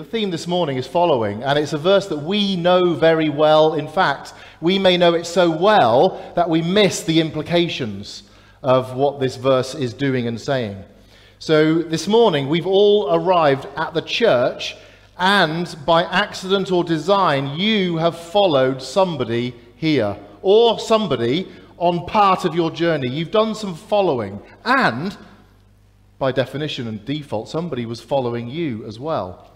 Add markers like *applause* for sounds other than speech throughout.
The theme this morning is following, and it's a verse that we know very well. In fact, we may know it so well that we miss the implications of what this verse is doing and saying. So, this morning, we've all arrived at the church, and by accident or design, you have followed somebody here, or somebody on part of your journey. You've done some following, and by definition and default, somebody was following you as well.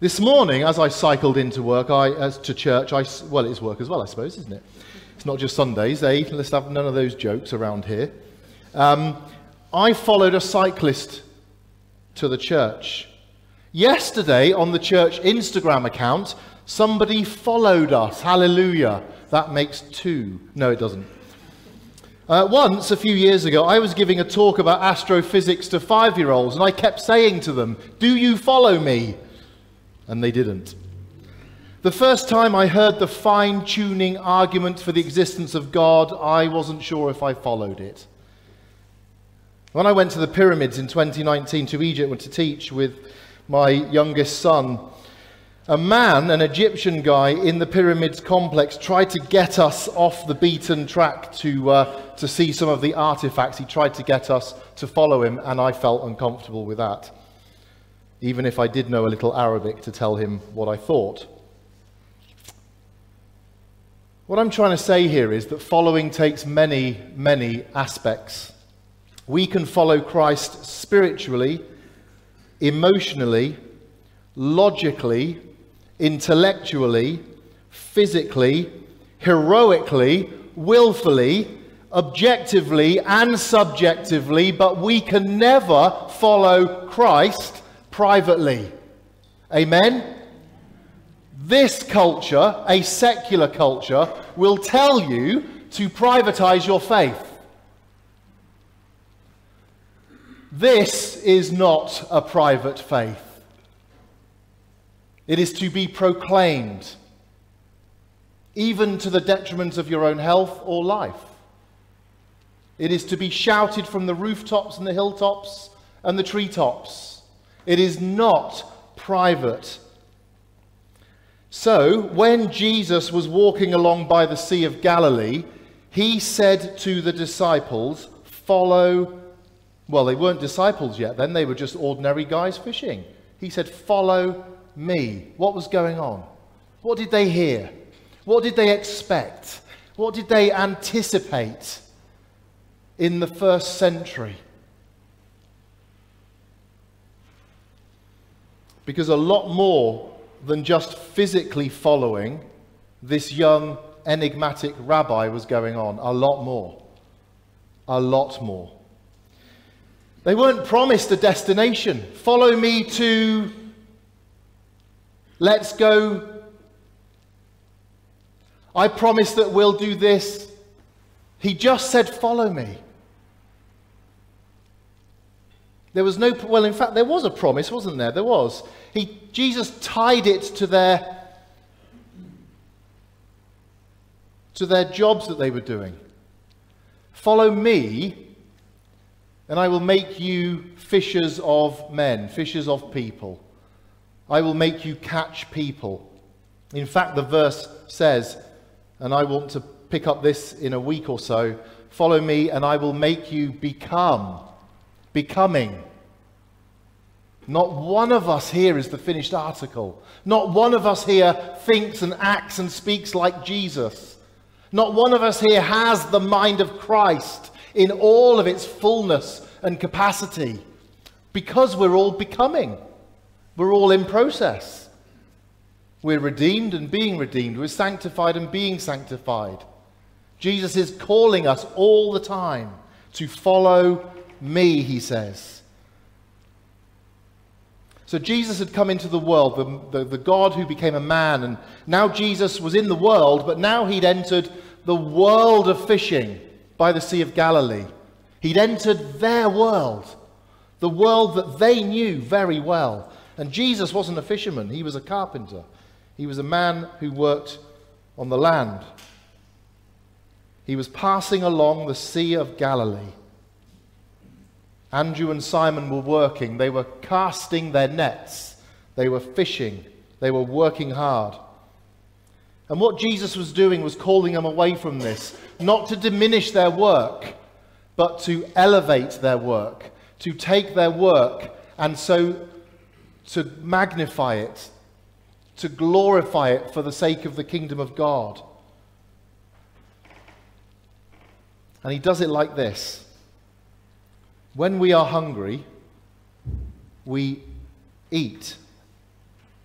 This morning, as I cycled into work, I, as to church, I, well, it's work as well, I suppose, isn't it? It's not just Sundays, eh? Let's have none of those jokes around here. Um, I followed a cyclist to the church. Yesterday, on the church Instagram account, somebody followed us. Hallelujah. That makes two. No, it doesn't. Uh, once, a few years ago, I was giving a talk about astrophysics to five year olds, and I kept saying to them, Do you follow me? And they didn't. The first time I heard the fine tuning argument for the existence of God, I wasn't sure if I followed it. When I went to the pyramids in 2019 to Egypt to teach with my youngest son, a man, an Egyptian guy in the pyramids complex, tried to get us off the beaten track to, uh, to see some of the artifacts. He tried to get us to follow him, and I felt uncomfortable with that even if I did know a little Arabic to tell him what I thought. What I'm trying to say here is that following takes many, many aspects. We can follow Christ spiritually, emotionally, logically, intellectually, physically, heroically, willfully, objectively, and subjectively, but we can never follow Christ privately. Amen? This culture, a secular culture, will tell you to privatize your faith. This is not a private faith. It is to be proclaimed, even to the detriment of your own health or life. It is to be shouted from the rooftops and the hilltops and the treetops. It is not private. So, when Jesus was walking along by the Sea of Galilee, he said to the disciples, Follow. Well, they weren't disciples yet then, they were just ordinary guys fishing. He said, Follow me. What was going on? What did they hear? What did they expect? What did they anticipate in the first century? Because a lot more than just physically following this young enigmatic rabbi was going on. A lot more. A lot more. They weren't promised a destination. Follow me to. Let's go. I promise that we'll do this. He just said, Follow me. There was no, well, in fact, there was a promise, wasn't there? There was. He, Jesus tied it to their, to their jobs that they were doing. Follow me, and I will make you fishers of men, fishers of people. I will make you catch people. In fact, the verse says, and I want to pick up this in a week or so follow me, and I will make you become becoming. Not one of us here is the finished article. Not one of us here thinks and acts and speaks like Jesus. Not one of us here has the mind of Christ in all of its fullness and capacity because we're all becoming. We're all in process. We're redeemed and being redeemed. We're sanctified and being sanctified. Jesus is calling us all the time to follow me, he says. So Jesus had come into the world, the, the, the, God who became a man, and now Jesus was in the world, but now he'd entered the world of fishing by the Sea of Galilee. He'd entered their world, the world that they knew very well. And Jesus wasn't a fisherman, he was a carpenter. He was a man who worked on the land. He was passing along the Sea of Galilee. Andrew and Simon were working. They were casting their nets. they were fishing, they were working hard. And what Jesus was doing was calling them away from this, not to diminish their work, but to elevate their work, to take their work and so to magnify it, to glorify it for the sake of the kingdom of God. And he does it like this When we are hungry, we eat.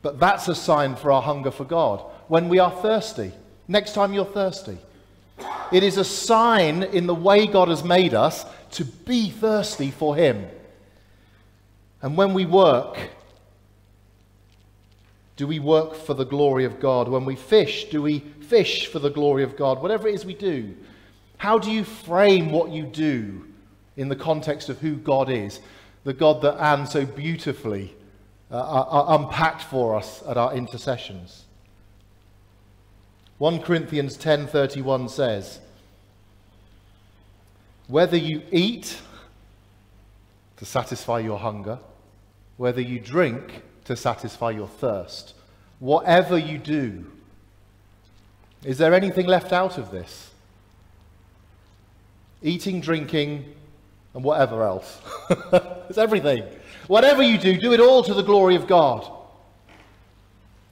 But that's a sign for our hunger for God. When we are thirsty, next time you're thirsty, it is a sign in the way God has made us to be thirsty for Him. And when we work, do we work for the glory of God? When we fish, do we fish for the glory of God? Whatever it is we do, how do you frame what you do in the context of who God is? The God that Anne so beautifully uh, uh, uh unpacked for us at our intercessions. 1 Corinthians 10:31 says, "Whether you eat to satisfy your hunger, whether you drink to satisfy your thirst. Whatever you do, is there anything left out of this? Eating, drinking, and whatever else. *laughs* it's everything. Whatever you do, do it all to the glory of God.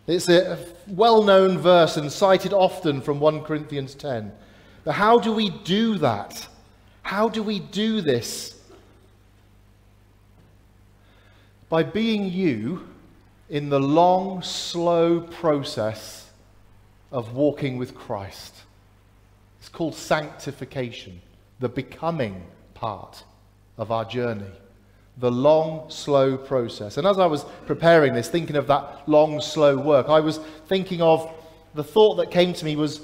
It's a well known verse and cited often from 1 Corinthians 10. But how do we do that? How do we do this? By being you in the long, slow process of walking with Christ. It's called sanctification, the becoming part of our journey. The long, slow process. And as I was preparing this, thinking of that long, slow work, I was thinking of the thought that came to me was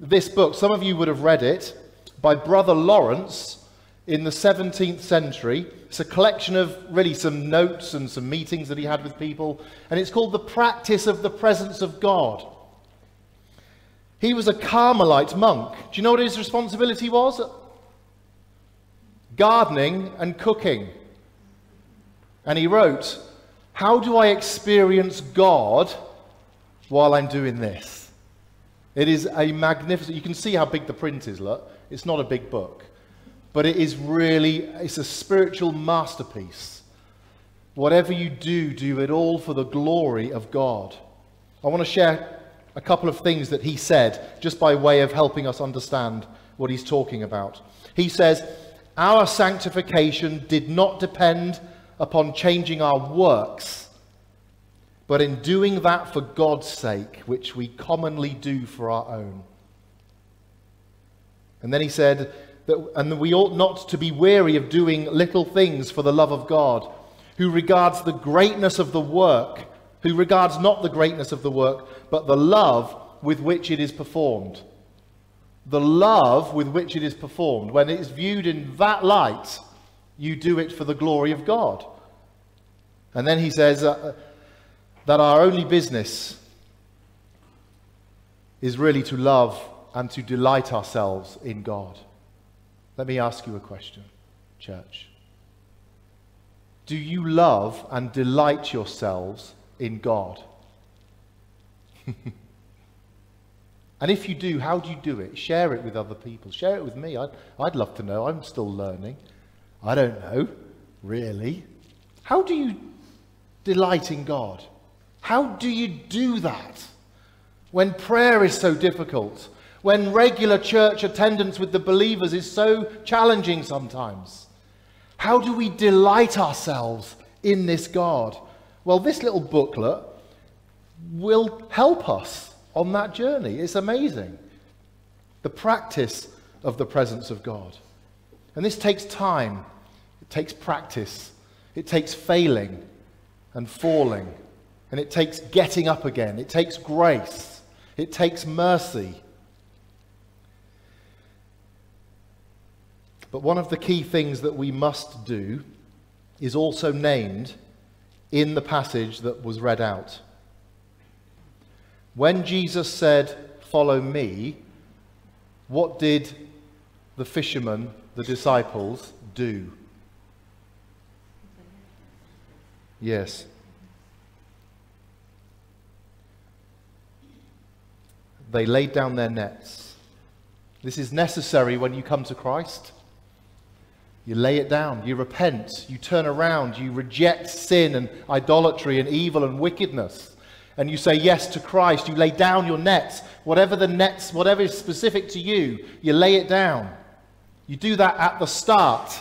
this book. Some of you would have read it by Brother Lawrence in the 17th century. It's a collection of really some notes and some meetings that he had with people, and it's called The Practice of the Presence of God. He was a Carmelite monk. Do you know what his responsibility was? Gardening and cooking. And he wrote, How do I experience God while I'm doing this? It is a magnificent, you can see how big the print is, look. It's not a big book but it is really it's a spiritual masterpiece. Whatever you do, do it all for the glory of God. I want to share a couple of things that he said just by way of helping us understand what he's talking about. He says, Our sanctification did not depend upon changing our works, but in doing that for God's sake, which we commonly do for our own. And then he said, that, and we ought not to be weary of doing little things for the love of God, who regards the greatness of the work, who regards not the greatness of the work, but the love with which it is performed. The love with which it is performed, when it is viewed in that light, you do it for the glory of God. And then he says uh, that our only business is really to love and to delight ourselves in God. Let me ask you a question, church. Do you love and delight yourselves in God? *laughs* and if you do, how do you do it? Share it with other people. Share it with me. I'd, I'd love to know. I'm still learning. I don't know, really. How do you delight in God? How do you do that when prayer is so difficult? when regular church attendance with the believers is so challenging sometimes? How do we delight ourselves in this God? Well, this little booklet will help us on that journey. It's amazing. The practice of the presence of God. And this takes time, it takes practice, it takes failing and falling, and it takes getting up again, it takes grace, it takes mercy. But one of the key things that we must do is also named in the passage that was read out. When Jesus said, Follow me, what did the fishermen, the disciples, do? Yes. They laid down their nets. This is necessary when you come to Christ. You lay it down, you repent, you turn around, you reject sin and idolatry and evil and wickedness. And you say yes to Christ. You lay down your nets. Whatever the nets, whatever is specific to you, you lay it down. You do that at the start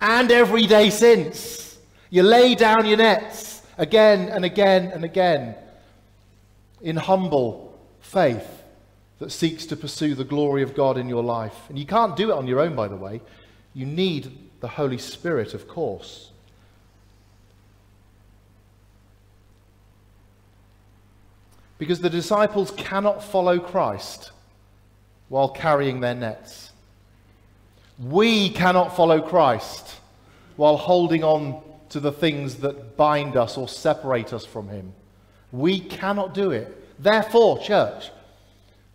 and every day since. You lay down your nets again and again and again in humble faith that seeks to pursue the glory of God in your life. And you can't do it on your own, by the way. You need the Holy Spirit, of course. Because the disciples cannot follow Christ while carrying their nets. We cannot follow Christ while holding on to the things that bind us or separate us from Him. We cannot do it. Therefore, church,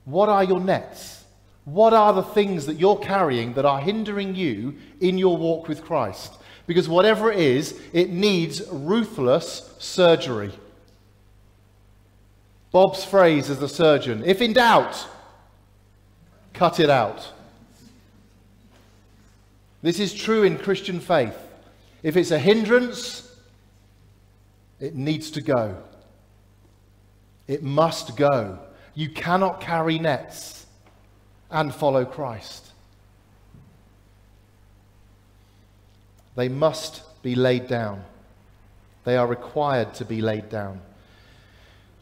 what are your nets? What are the things that you're carrying that are hindering you in your walk with Christ? Because whatever it is, it needs ruthless surgery. Bob's phrase as a surgeon if in doubt, cut it out. This is true in Christian faith. If it's a hindrance, it needs to go. It must go. You cannot carry nets and follow Christ. They must be laid down. They are required to be laid down.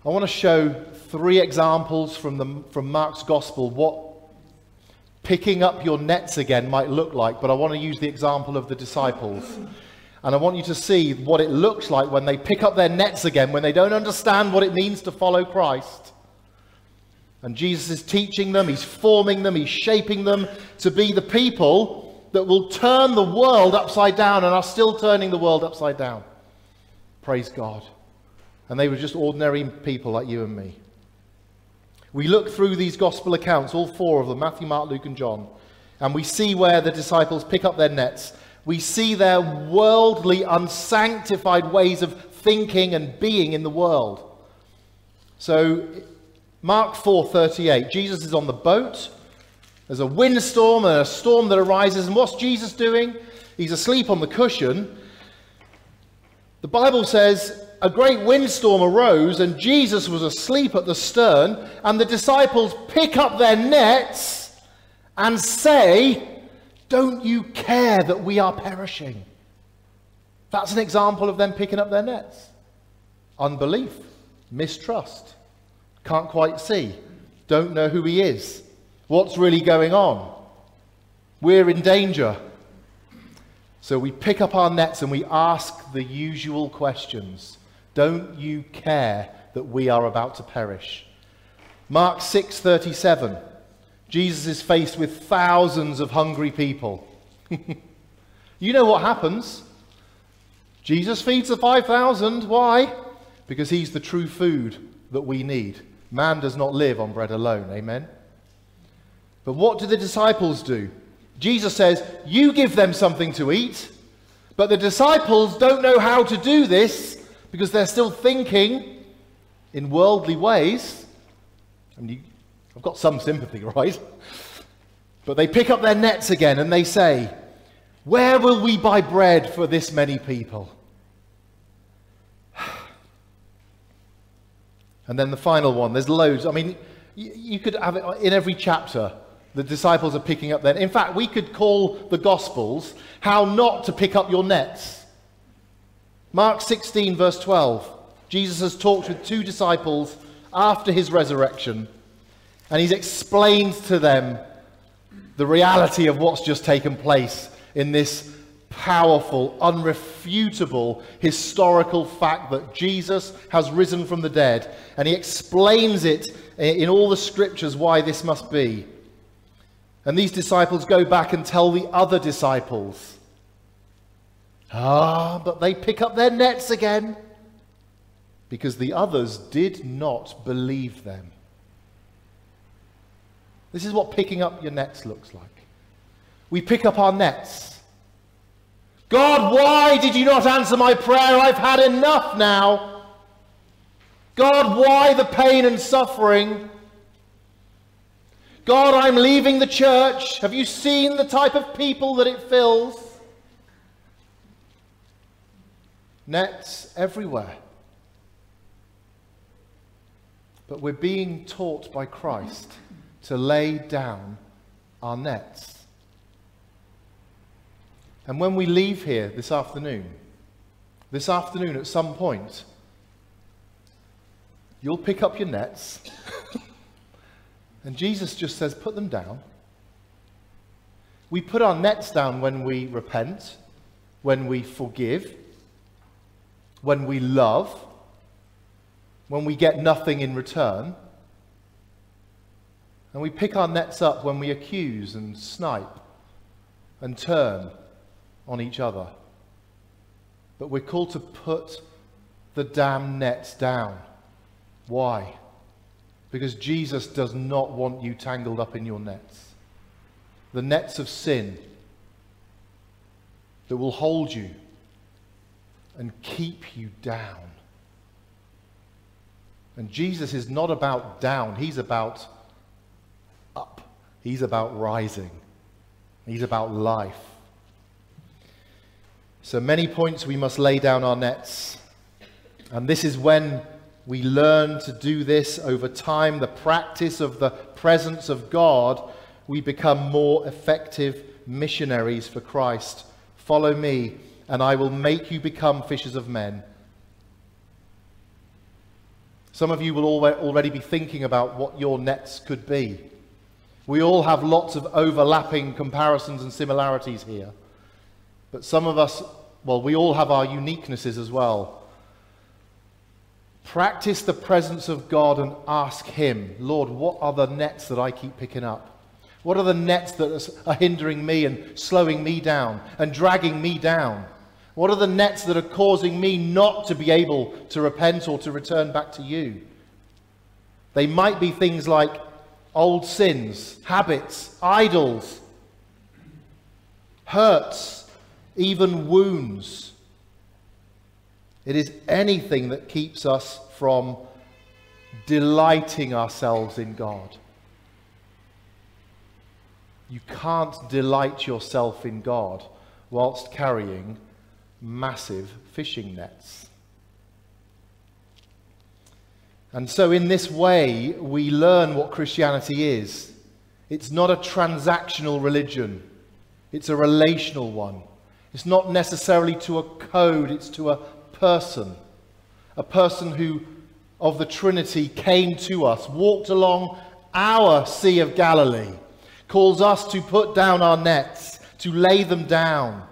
I want to show three examples from, the, from Mark's Gospel what picking up your nets again might look like, but I want to use the example of the disciples. And I want you to see what it looks like when they pick up their nets again, when they don't understand what it means to follow Christ. And Jesus is teaching them, he's forming them, he's shaping them to be the people that will turn the world upside down and are still turning the world upside down. Praise God. And they were just ordinary people like you and me. We look through these gospel accounts, all four of them Matthew, Mark, Luke, and John, and we see where the disciples pick up their nets we see their worldly, unsanctified ways of thinking and being in the world. So, Mark 4:38, Jesus is on the boat. There's a windstorm and a storm that arises, and what's Jesus doing? He's asleep on the cushion. The Bible says a great windstorm arose, and Jesus was asleep at the stern, and the disciples pick up their nets and say, don't you care that we are perishing? That's an example of them picking up their nets. Unbelief, mistrust, can't quite see, don't know who he is, what's really going on. We're in danger. So we pick up our nets and we ask the usual questions. Don't you care that we are about to perish? Mark 6:37 Jesus is faced with thousands of hungry people. *laughs* you know what happens. Jesus feeds the 5,000. Why? Because he's the true food that we need. Man does not live on bread alone. Amen? But what do the disciples do? Jesus says, You give them something to eat. But the disciples don't know how to do this because they're still thinking in worldly ways. And you, I've got some sympathy, *laughs* right? But they pick up their nets again and they say, Where will we buy bread for this many people? *sighs* And then the final one, there's loads. I mean, you could have it in every chapter. The disciples are picking up then. In fact, we could call the Gospels how not to pick up your nets. Mark 16, verse 12. Jesus has talked with two disciples after his resurrection and he's explained to them the reality of what's just taken place in this powerful, unrefutable historical fact that Jesus has risen from the dead. And he explains it in all the scriptures why this must be. And these disciples go back and tell the other disciples. Ah, but they pick up their nets again because the others did not believe them. This is what picking up your nets looks like. We pick up our nets. God, why did you not answer my prayer? I've had enough now. God, why the pain and suffering? God, I'm leaving the church. Have you seen the type of people that it fills? Nets everywhere. But we're being taught by Christ to lay down our nets. And when we leave here this afternoon, this afternoon at some point, you'll pick up your nets. and Jesus just says, put them down. We put our nets down when we repent, when we forgive, when we love, when we get nothing in return. And we pick our nets up when we accuse and snipe and turn on each other. But we're called to put the damn nets down. Why? Because Jesus does not want you tangled up in your nets. The nets of sin that will hold you and keep you down. And Jesus is not about down, he's about up. He's about rising. He's about life. So many points we must lay down our nets. And this is when we learn to do this over time, the practice of the presence of God, we become more effective missionaries for Christ. Follow me, and I will make you become fishers of men. Some of you will already be thinking about what your nets could be. We all have lots of overlapping comparisons and similarities here. But some of us, well, we all have our uniquenesses as well. Practice the presence of God and ask Him, Lord, what are the nets that I keep picking up? What are the nets that are hindering me and slowing me down and dragging me down? What are the nets that are causing me not to be able to repent or to return back to you? They might be things like old sins, habits, idols, hurts, even wounds. It is anything that keeps us from delighting ourselves in God. You can't delight yourself in God whilst carrying massive fishing nets. And so, in this way, we learn what Christianity is. It's not a transactional religion, it's a relational one. It's not necessarily to a code, it's to a person. A person who, of the Trinity, came to us, walked along our Sea of Galilee, calls us to put down our nets, to lay them down.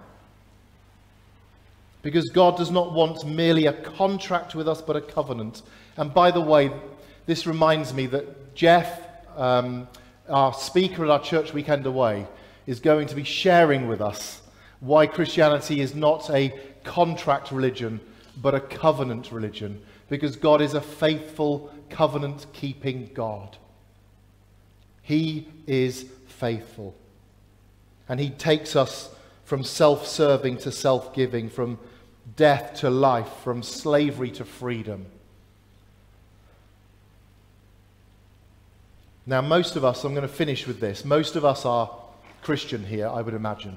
Because God does not want merely a contract with us, but a covenant. And by the way, this reminds me that Jeff, um, our speaker at our church weekend away, is going to be sharing with us why Christianity is not a contract religion, but a covenant religion. Because God is a faithful, covenant keeping God. He is faithful. And He takes us from self serving to self giving, from death to life, from slavery to freedom. Now, most of us, I'm going to finish with this, most of us are Christian here, I would imagine.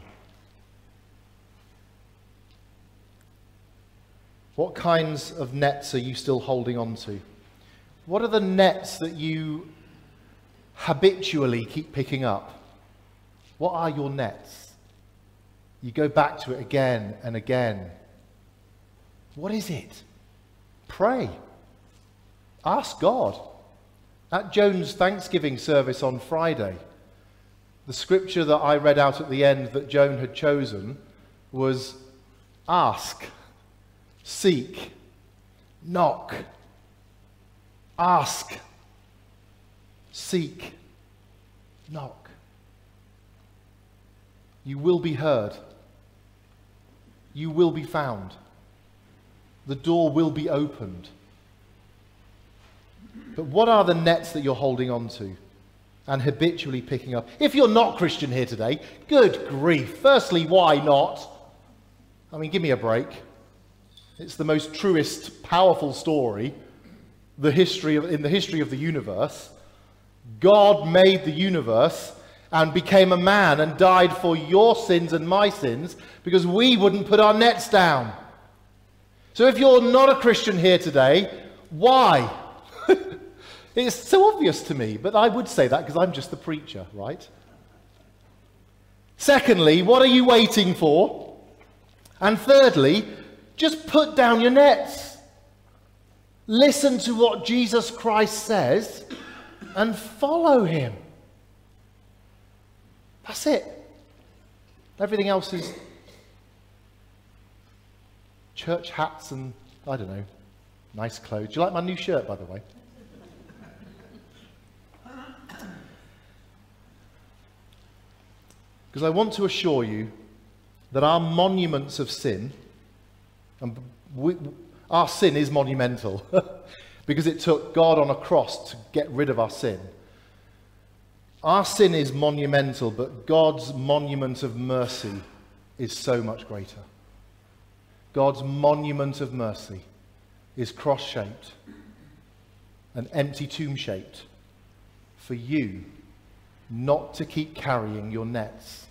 What kinds of nets are you still holding on to? What are the nets that you habitually keep picking up? What are your nets? You go back to it again and again. What is it? Pray. Ask God. At Joan's Thanksgiving service on Friday, the scripture that I read out at the end that Joan had chosen was ask, seek, knock. Ask, seek, knock. You will be heard. You will be found. The door will be opened. But what are the nets that you're holding on to and habitually picking up? If you're not Christian here today, good grief. Firstly, why not? I mean, give me a break. It's the most truest, powerful story the history of, in the history of the universe. God made the universe and became a man and died for your sins and my sins because we wouldn't put our nets down. So if you're not a Christian here today, why? *laughs* it's so obvious to me, but I would say that because I'm just the preacher, right? Secondly, what are you waiting for? And thirdly, just put down your nets. Listen to what Jesus Christ says and follow him. That's it. Everything else is church hats and, I don't know, nice clothes. Do you like my new shirt, by the way? *laughs* Because I want to assure you that our monuments of sin, and we, our sin is monumental *laughs* because it took God on a cross to get rid of our sin. Our sin is monumental, but God's monument of mercy is so much greater. God's monument of mercy is cross shaped and empty tomb shaped for you not to keep carrying your nets.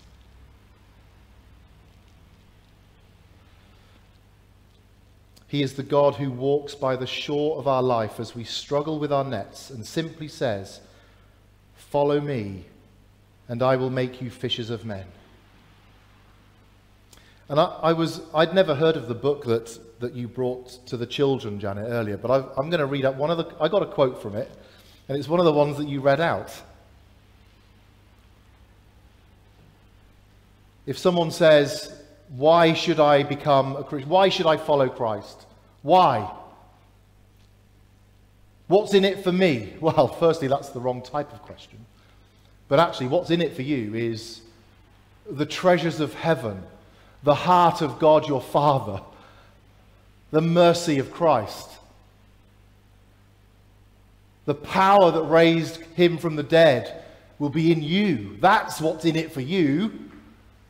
He is the God who walks by the shore of our life as we struggle with our nets and simply says, Follow me, and I will make you fishers of men. And I, I, was, I'd never heard of the book that, that you brought to the children, Janet, earlier, but I, I'm going to read out one of the, I got a quote from it, and it's one of the ones that you read out. If someone says, why should I become a Christian? Why should I follow Christ? Why? What's in it for me? *laughs* Well, firstly, that's the wrong type of question. But actually, what's in it for you is the treasures of heaven the heart of God your Father, the mercy of Christ, the power that raised him from the dead will be in you. That's what's in it for you.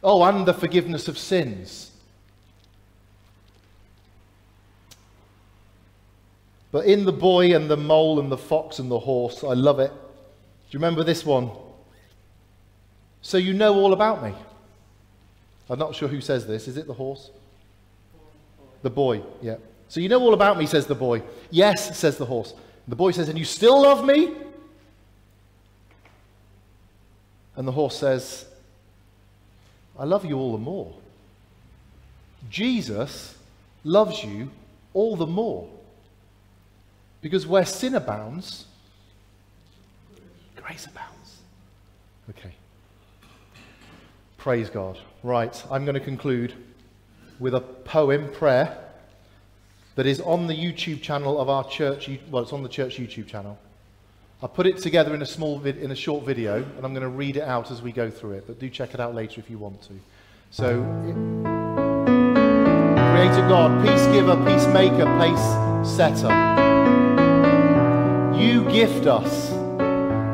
Oh, and the forgiveness of sins. But in the boy and the mole and the fox and the horse, I love it. Do you remember this one? So you know all about me. I'm not sure who says this. Is it the horse? The boy, yeah. So you know all about me, says the boy. Yes, says the horse. The boy says, And you still love me? And the horse says, I love you all the more. Jesus loves you all the more. Because where sin abounds, grace abounds. Okay. Praise God. Right, I'm going to conclude with a poem prayer that is on the YouTube channel of our church. Well, it's on the church YouTube channel. I put it together in a small vid, in a short video, and I'm going to read it out as we go through it. But do check it out later if you want to. So, Creator God, peace giver, peacemaker, pace setter, you gift us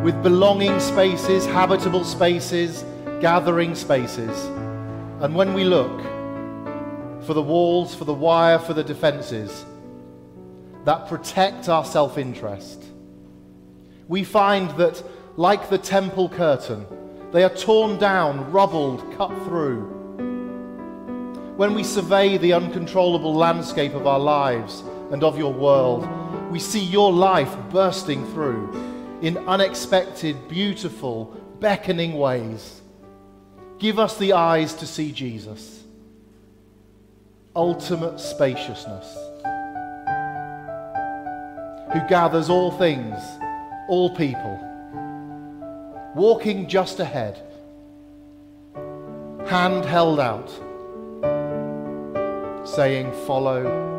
with belonging spaces, habitable spaces, gathering spaces. And when we look for the walls, for the wire, for the defenses that protect our self interest, we find that, like the temple curtain, they are torn down, rubbled, cut through. When we survey the uncontrollable landscape of our lives and of your world, we see your life bursting through in unexpected, beautiful, beckoning ways. Give us the eyes to see Jesus. Ultimate spaciousness. Who gathers all things, all people. Walking just ahead. Hand held out. Saying, Follow